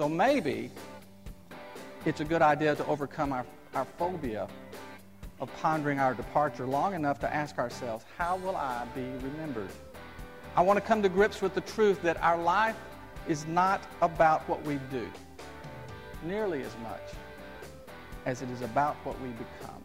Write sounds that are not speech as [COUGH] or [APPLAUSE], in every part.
So maybe it's a good idea to overcome our, our phobia of pondering our departure long enough to ask ourselves, how will I be remembered? I want to come to grips with the truth that our life is not about what we do nearly as much as it is about what we become.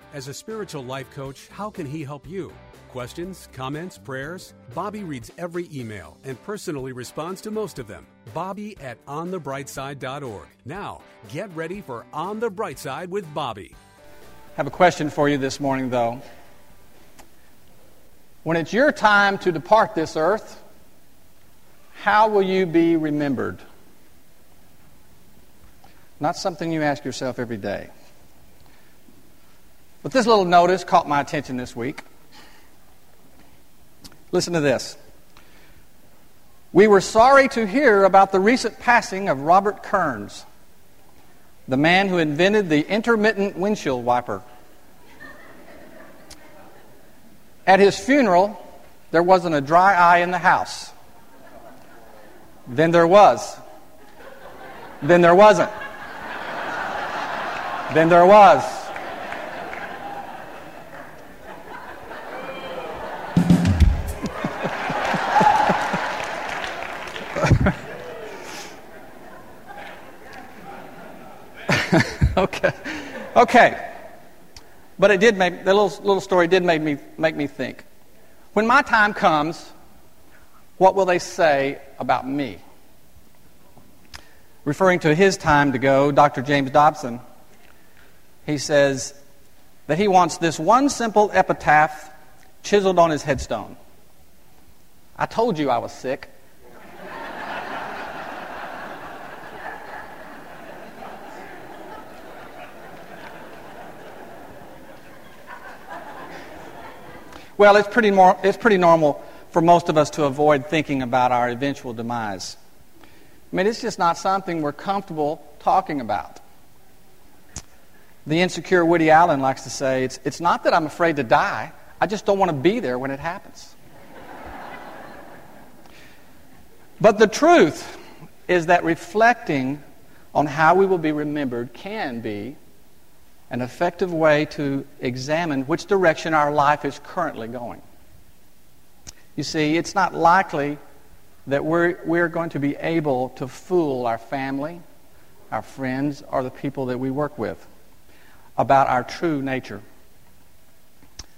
As a spiritual life coach, how can he help you? Questions, comments, prayers? Bobby reads every email and personally responds to most of them. Bobby at onthebrightside.org. Now, get ready for On the Bright Side with Bobby. I have a question for you this morning, though. When it's your time to depart this earth, how will you be remembered? Not something you ask yourself every day. But this little notice caught my attention this week. Listen to this. We were sorry to hear about the recent passing of Robert Kearns, the man who invented the intermittent windshield wiper. At his funeral, there wasn't a dry eye in the house. Then there was. Then there wasn't. Then there was. [LAUGHS] okay. Okay. But it did make, the little, little story did make me, make me think. When my time comes, what will they say about me? Referring to his time to go, Dr. James Dobson, he says that he wants this one simple epitaph chiseled on his headstone. I told you I was sick. Well, it's pretty, more, it's pretty normal for most of us to avoid thinking about our eventual demise. I mean, it's just not something we're comfortable talking about. The insecure Woody Allen likes to say, it's, it's not that I'm afraid to die, I just don't want to be there when it happens. but the truth is that reflecting on how we will be remembered can be an effective way to examine which direction our life is currently going. You see, it's not likely that we're, we're going to be able to fool our family, our friends, or the people that we work with about our true nature.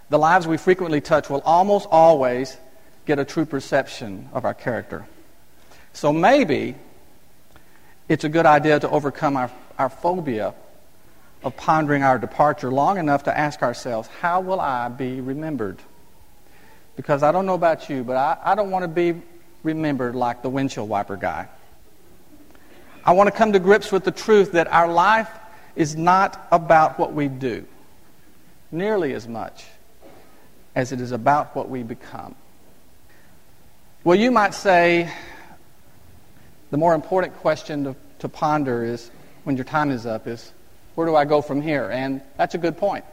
The lives we frequently touch will almost always get a true perception of our character. So maybe it's a good idea to overcome our, our phobia of pondering our departure long enough to ask ourselves, how will I be remembered? Because I don't know about you, but I, I don't want to be remembered like the windshield wiper guy. I want to come to grips with the truth that our life is not about what we do nearly as much as it is about what we become. Well, you might say the more important question to, to ponder is when your time is up is where do I go from here? And that's a good point.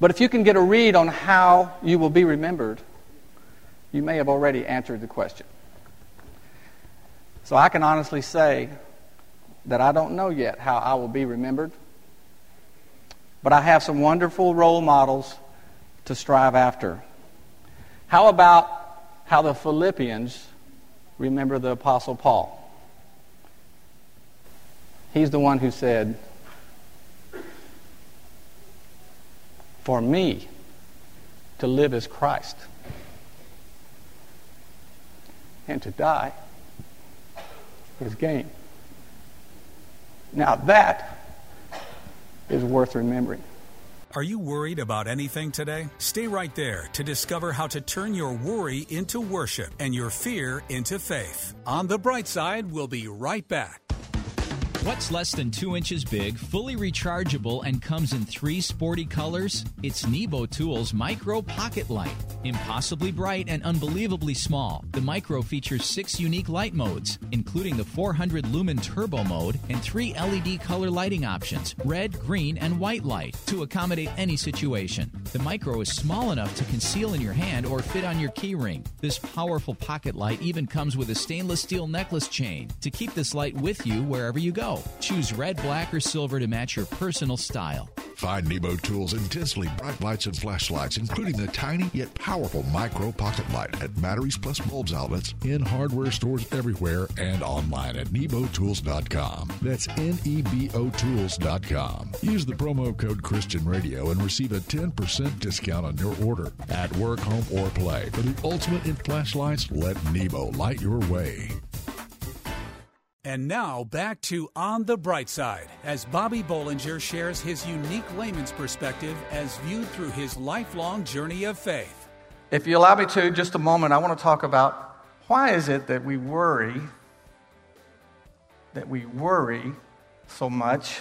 But if you can get a read on how you will be remembered, you may have already answered the question. So I can honestly say that I don't know yet how I will be remembered, but I have some wonderful role models to strive after. How about how the Philippians remember the Apostle Paul? He's the one who said, For me to live as Christ and to die is gain. Now that is worth remembering. Are you worried about anything today? Stay right there to discover how to turn your worry into worship and your fear into faith. On the bright side, we'll be right back. What's less than two inches big, fully rechargeable, and comes in three sporty colors? It's Nebo Tools Micro Pocket Light. Impossibly bright and unbelievably small, the Micro features six unique light modes, including the 400 lumen turbo mode and three LED color lighting options red, green, and white light to accommodate any situation. The Micro is small enough to conceal in your hand or fit on your keyring. This powerful pocket light even comes with a stainless steel necklace chain to keep this light with you wherever you go. Choose red, black, or silver to match your personal style. Find Nebo Tools' intensely bright lights and flashlights, including the tiny yet powerful micro pocket light at Batteries Plus Bulbs outlets in hardware stores everywhere and online at nebotools.com. That's N-E-B-O Tools.com. Use the promo code Christian Radio and receive a 10% discount on your order. At work, home, or play. For the ultimate in flashlights, let Nebo light your way. And now back to On the Bright Side as Bobby Bollinger shares his unique layman's perspective as viewed through his lifelong journey of faith. If you allow me to, just a moment, I want to talk about why is it that we worry, that we worry so much,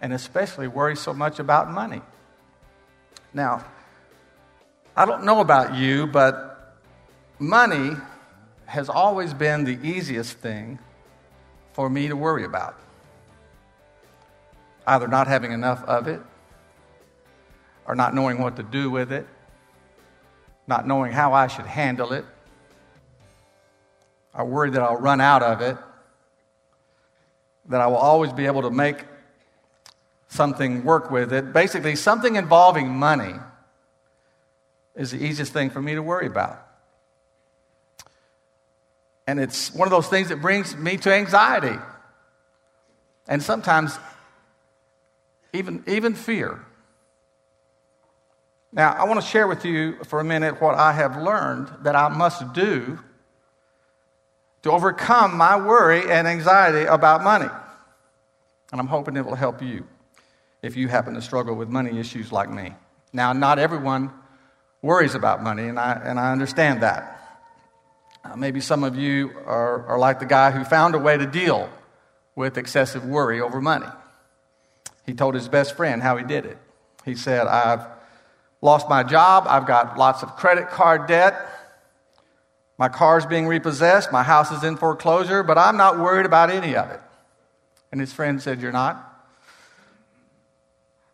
and especially worry so much about money. Now, I don't know about you, but money has always been the easiest thing for me to worry about. Either not having enough of it, or not knowing what to do with it, not knowing how I should handle it. I worry that I'll run out of it, that I will always be able to make something work with it. Basically, something involving money is the easiest thing for me to worry about. And it's one of those things that brings me to anxiety. And sometimes even, even fear. Now, I want to share with you for a minute what I have learned that I must do to overcome my worry and anxiety about money. And I'm hoping it will help you if you happen to struggle with money issues like me. Now, not everyone worries about money, and I, and I understand that. Uh, maybe some of you are, are like the guy who found a way to deal with excessive worry over money. He told his best friend how he did it. He said, I've lost my job, I've got lots of credit card debt, my car's being repossessed, my house is in foreclosure, but I'm not worried about any of it. And his friend said, You're not?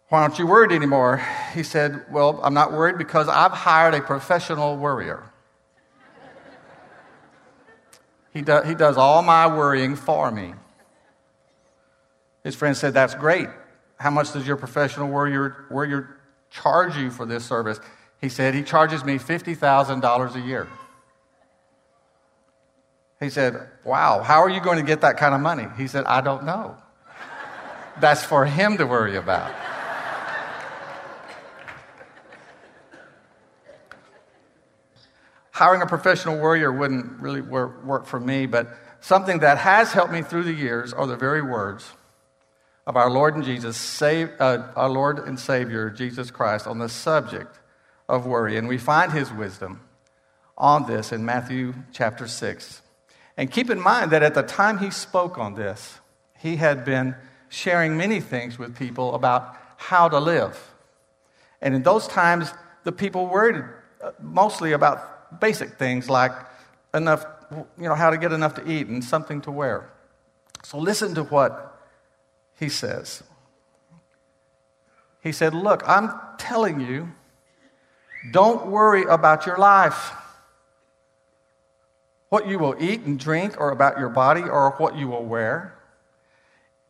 Why aren't you worried anymore? He said, Well, I'm not worried because I've hired a professional worrier. He, do, he does all my worrying for me. His friend said, That's great. How much does your professional worrier, worrier charge you for this service? He said, He charges me $50,000 a year. He said, Wow, how are you going to get that kind of money? He said, I don't know. That's for him to worry about. hiring a professional worrier wouldn't really work, work for me, but something that has helped me through the years are the very words of our Lord and Jesus, save, uh, our Lord and Savior Jesus Christ, on the subject of worry, and we find His wisdom on this in Matthew chapter six. And keep in mind that at the time He spoke on this, He had been sharing many things with people about how to live, and in those times, the people worried uh, mostly about basic things like enough, you know, how to get enough to eat and something to wear. So listen to what he says. He said, Look, I'm telling you, don't worry about your life. What you will eat and drink, or about your body, or what you will wear.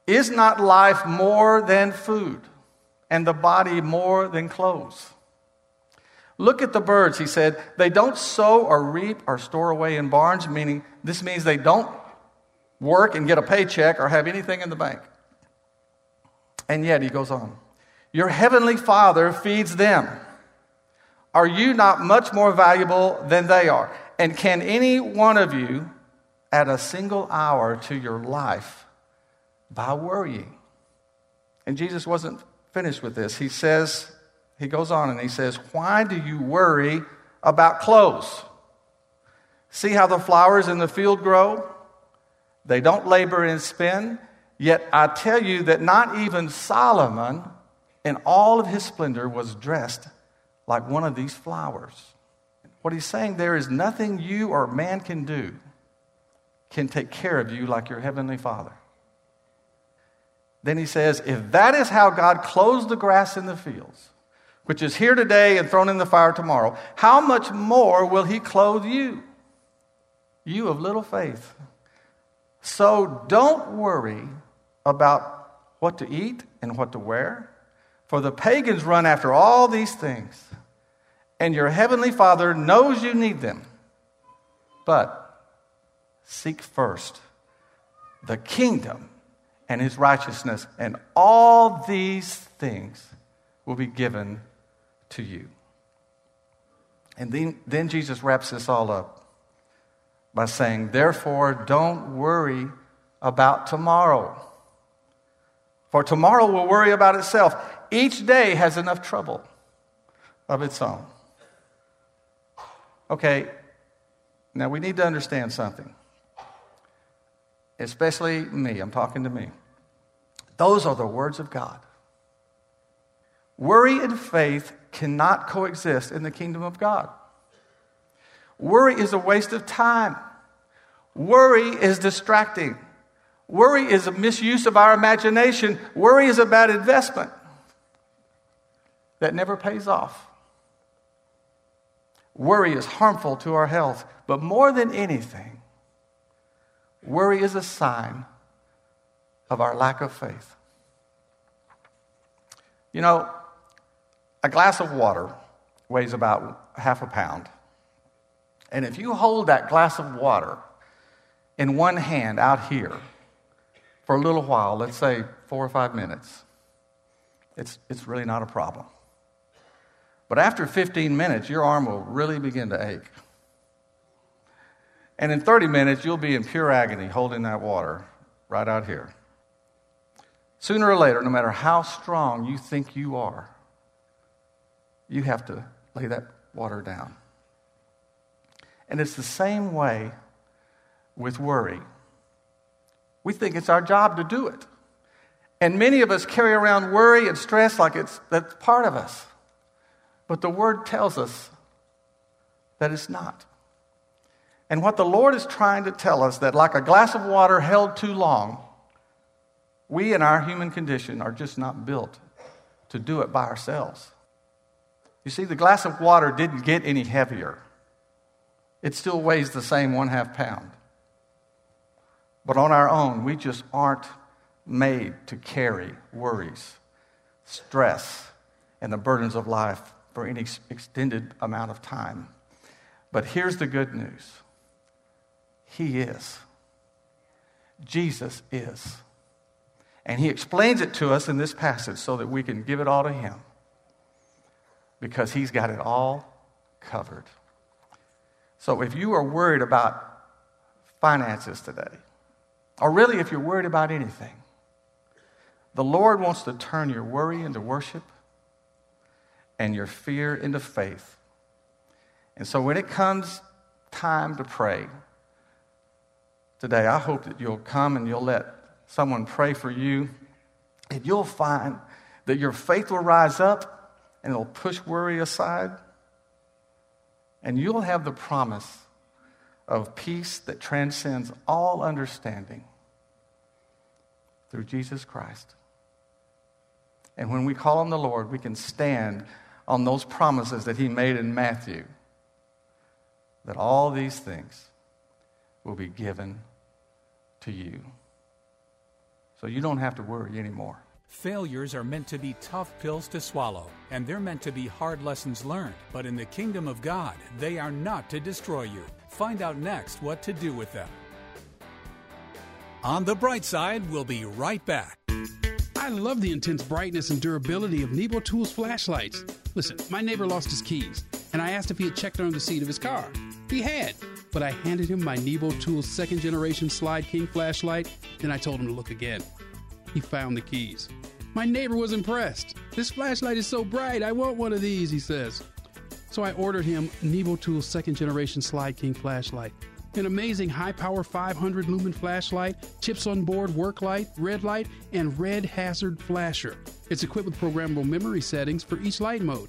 Is not life more than food, and the body more than clothes? Look at the birds, he said. They don't sow or reap or store away in barns, meaning this means they don't work and get a paycheck or have anything in the bank. And yet, he goes on, Your heavenly Father feeds them. Are you not much more valuable than they are? And can any one of you add a single hour to your life by worrying? And Jesus wasn't finished with this. He says, he goes on and he says, Why do you worry about clothes? See how the flowers in the field grow? They don't labor and spin. Yet I tell you that not even Solomon, in all of his splendor, was dressed like one of these flowers. What he's saying there is nothing you or man can do can take care of you like your heavenly Father. Then he says, if that is how God clothes the grass in the fields, which is here today and thrown in the fire tomorrow, how much more will he clothe you? You of little faith. So don't worry about what to eat and what to wear, for the pagans run after all these things, and your heavenly Father knows you need them. But seek first the kingdom and his righteousness, and all these things will be given to you. And then, then Jesus wraps this all up by saying, Therefore, don't worry about tomorrow. For tomorrow will worry about itself. Each day has enough trouble of its own. Okay, now we need to understand something. Especially me, I'm talking to me. Those are the words of God. Worry and faith cannot coexist in the kingdom of God. Worry is a waste of time. Worry is distracting. Worry is a misuse of our imagination. Worry is a bad investment that never pays off. Worry is harmful to our health, but more than anything, worry is a sign of our lack of faith. You know, a glass of water weighs about half a pound. And if you hold that glass of water in one hand out here for a little while, let's say four or five minutes, it's, it's really not a problem. But after 15 minutes, your arm will really begin to ache. And in 30 minutes, you'll be in pure agony holding that water right out here. Sooner or later, no matter how strong you think you are, you have to lay that water down. And it's the same way with worry. We think it's our job to do it. And many of us carry around worry and stress like it's that's part of us. But the word tells us that it's not. And what the Lord is trying to tell us that like a glass of water held too long, we, in our human condition, are just not built to do it by ourselves. You see, the glass of water didn't get any heavier, it still weighs the same one half pound. But on our own, we just aren't made to carry worries, stress, and the burdens of life for any extended amount of time. But here's the good news He is. Jesus is. And he explains it to us in this passage so that we can give it all to him because he's got it all covered. So if you are worried about finances today, or really if you're worried about anything, the Lord wants to turn your worry into worship and your fear into faith. And so when it comes time to pray today, I hope that you'll come and you'll let someone pray for you, and you'll find that your faith will rise up and it'll push worry aside. And you'll have the promise of peace that transcends all understanding through Jesus Christ. And when we call on the Lord, we can stand on those promises that He made in Matthew that all these things will be given to you. So you don't have to worry anymore. Failures are meant to be tough pills to swallow, and they're meant to be hard lessons learned. But in the kingdom of God, they are not to destroy you. Find out next what to do with them. On the bright side, we'll be right back. I love the intense brightness and durability of Nebo Tools flashlights. Listen, my neighbor lost his keys, and I asked if he had checked under the seat of his car. He had, but I handed him my Nebo Tools second generation Slyde King flashlight, then I told him to look again. He found the keys. My neighbor was impressed. This flashlight is so bright, I want one of these, he says. So I ordered him Nebo Tools second generation Slyde King flashlight. An amazing high power 500 lumen flashlight, chips on board work light, red light, and red hazard flasher. It's equipped with programmable memory settings for each light mode,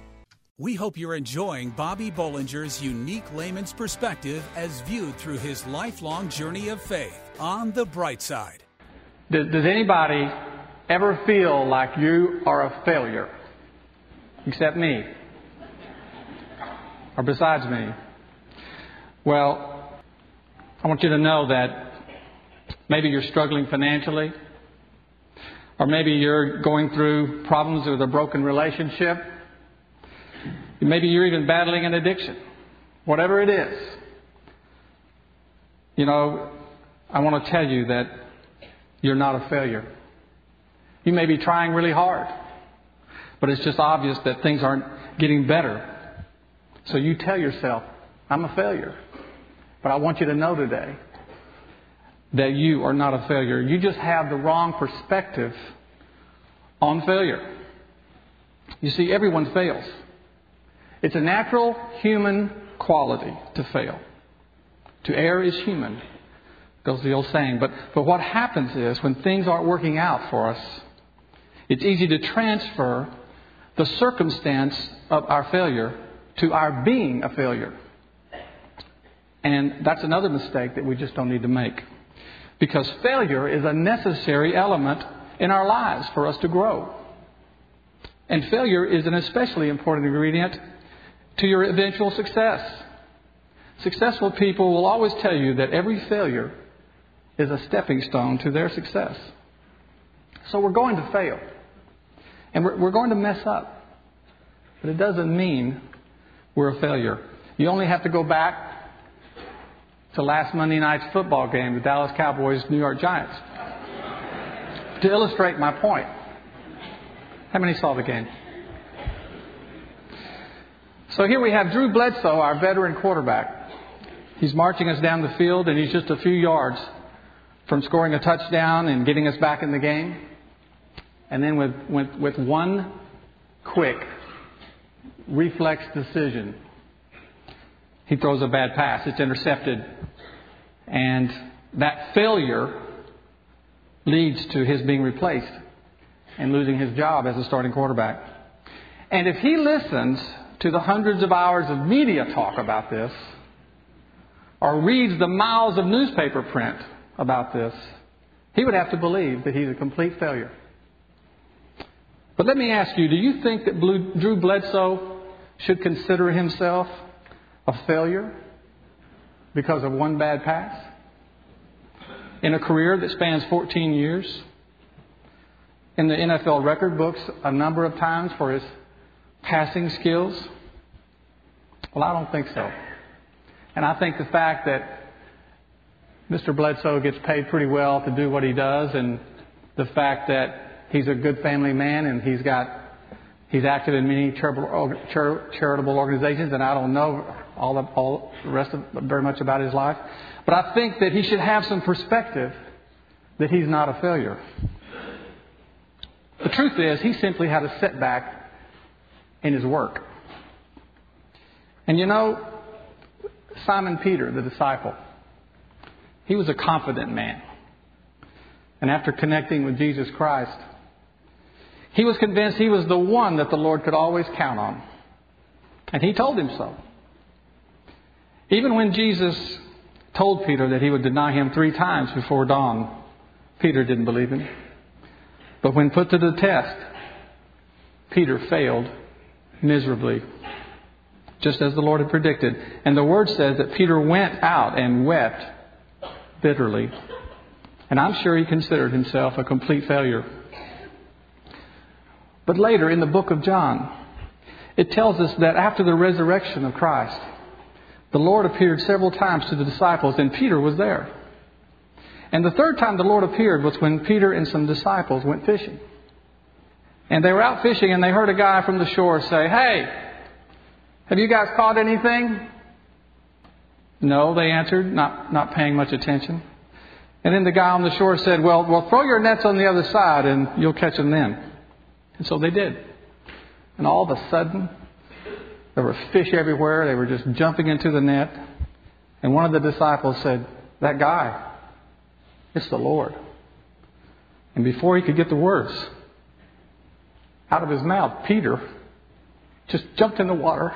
We hope you're enjoying Bobby Bollinger's unique layman's perspective as viewed through his lifelong journey of faith on the bright side. Does, does anybody ever feel like you are a failure? Except me. Or besides me? Well, I want you to know that maybe you're struggling financially, or maybe you're going through problems with a broken relationship Maybe you're even battling an addiction. Whatever it is. You know, I want to tell you that you're not a failure. You may be trying really hard, but it's just obvious that things aren't getting better. So you tell yourself, I'm a failure. But I want you to know today that you are not a failure. You just have the wrong perspective on failure. You see, everyone fails. It's a natural human quality to fail. To err is human, goes the old saying. But, but what happens is when things aren't working out for us, it's easy to transfer the circumstance of our failure to our being a failure. And that's another mistake that we just don't need to make. Because failure is a necessary element in our lives for us to grow. And failure is an especially important ingredient to your eventual success. Successful people will always tell you that every failure is a stepping stone to their success. So we're going to fail. And we're, we're going to mess up. But it doesn't mean we're a failure. You only have to go back to last Monday night's football game, the Dallas Cowboys New York Giants, to illustrate my point. How many saw the game? So here we have Drew Bledsoe, our veteran quarterback. He's marching us down the field, and he's just a few yards from scoring a touchdown and getting us back in the game. And then with, with, with one quick reflex decision, he throws a bad pass. It's intercepted. And that failure leads to his being replaced and losing his job as a starting quarterback. And if he listens to the hundreds of hours of media talk about this, or reads the miles of newspaper print about this, he would have to believe that he's a complete failure. But let me ask you do you think that Drew Bledsoe should consider himself a failure because of one bad pass? In a career that spans 14 years? In the NFL record books, a number of times for his passing skills? Well, I don't think so. And I think the fact that Mr. Bledsoe gets paid pretty well to do what he does, and the fact that he's a good family man and he's got he's active in many charitable organizations, and I don't know all the, all the rest of very much about his life, but I think that he should have some perspective that he's not a failure. The truth is, he simply had a setback in his work. And you know, Simon Peter, the disciple, he was a confident man. And after connecting with Jesus Christ, he was convinced he was the one that the Lord could always count on. And he told him so. Even when Jesus told Peter that he would deny him three times before dawn, Peter didn't believe him. But when put to the test, Peter failed miserably, just as the Lord had predicted. And the word says that Peter went out and wept bitterly. And I'm sure he considered himself a complete failure. But later in the book of John, it tells us that after the resurrection of Christ, the Lord appeared several times to the disciples, and Peter was there. And the third time the Lord appeared was when Peter and some disciples went fishing. And they were out fishing and they heard a guy from the shore say, Hey, Have you guys caught anything? No, they answered, not, not paying much attention. And then the guy on the shore said, well, well, throw your nets on the other side and you'll catch them then. And so they did. And all of a sudden, there were fish everywhere. They were just jumping into the net. And one of the disciples said, That guy, it's the Lord. And before he could get the words out of his mouth, Peter just jumped in the water,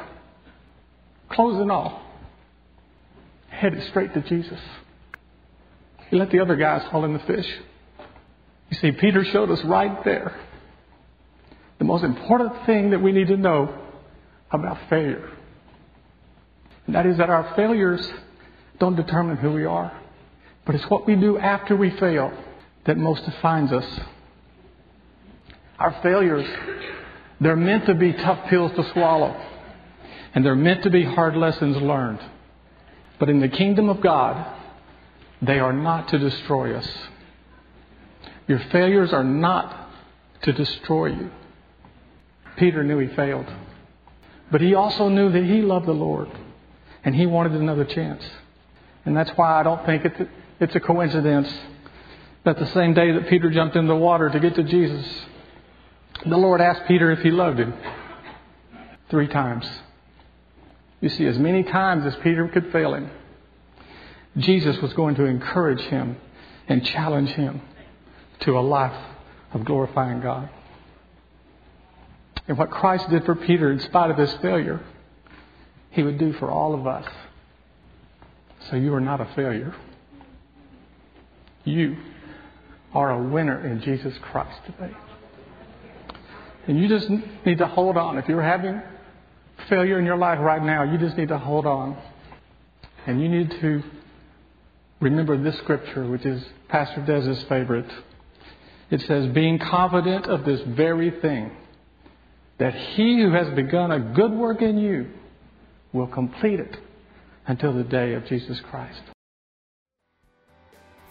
clothes and all, headed straight to Jesus. He let the other guys haul in the fish. You see, Peter showed us right there the most important thing that we need to know about failure. And that is that our failures don't determine who we are, but it's what we do after we fail that most defines us. Our failures, they're meant to be tough pills to swallow, and they're meant to be hard lessons learned. But in the kingdom of God, they are not to destroy us. Your failures are not to destroy you. Peter knew he failed. But he also knew that he loved the Lord and he wanted another chance. And that's why I don't think it's a, coincidence that the same day that Peter jumped in the water to get to Jesus, the Lord asked Peter if he loved him three times. You see, as many times as Peter could fail him, Jesus was going to encourage him and challenge him to a life of glorifying God. And what Christ did for Peter in spite of his failure, he would do for all of us. So you are not a failure. You are a winner in Jesus Christ today. And you just need to hold on. If you're having failure in your life right now, you just need to hold on. And you need to remember this scripture, which is Pastor Dez's favorite. It says, Being confident of this very thing that he who has begun a good work in you will complete it until the day of Jesus Christ.